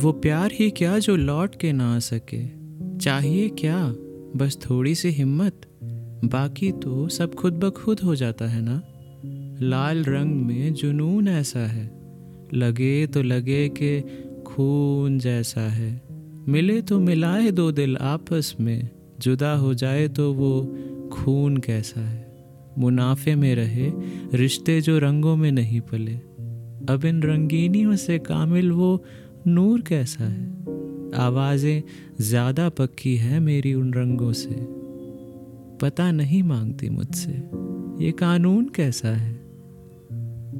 वो प्यार ही क्या जो लौट के ना आ सके? चाहिए क्या? बस थोड़ी सी हिम्मत। बाकी तो सब खुद ब खुद हो जाता है ना? लाल रंग में जुनून ऐसा है। लगे तो लगे कि खून जैसा है। मिले तो मिलाए दो दिल आपस में। जुदा हो जाए तो वो खून कैसा है। मुनाफे में रहे, रिश्ते जो रंगों में नहीं पले। अब इन रंगीनियों से कामिल वो नूर कैसा है? आवाज़ें ज़्यादा पक्की है मेरी उन रंगों से। पता नहीं मांगती मुझसे, ये कानून कैसा है?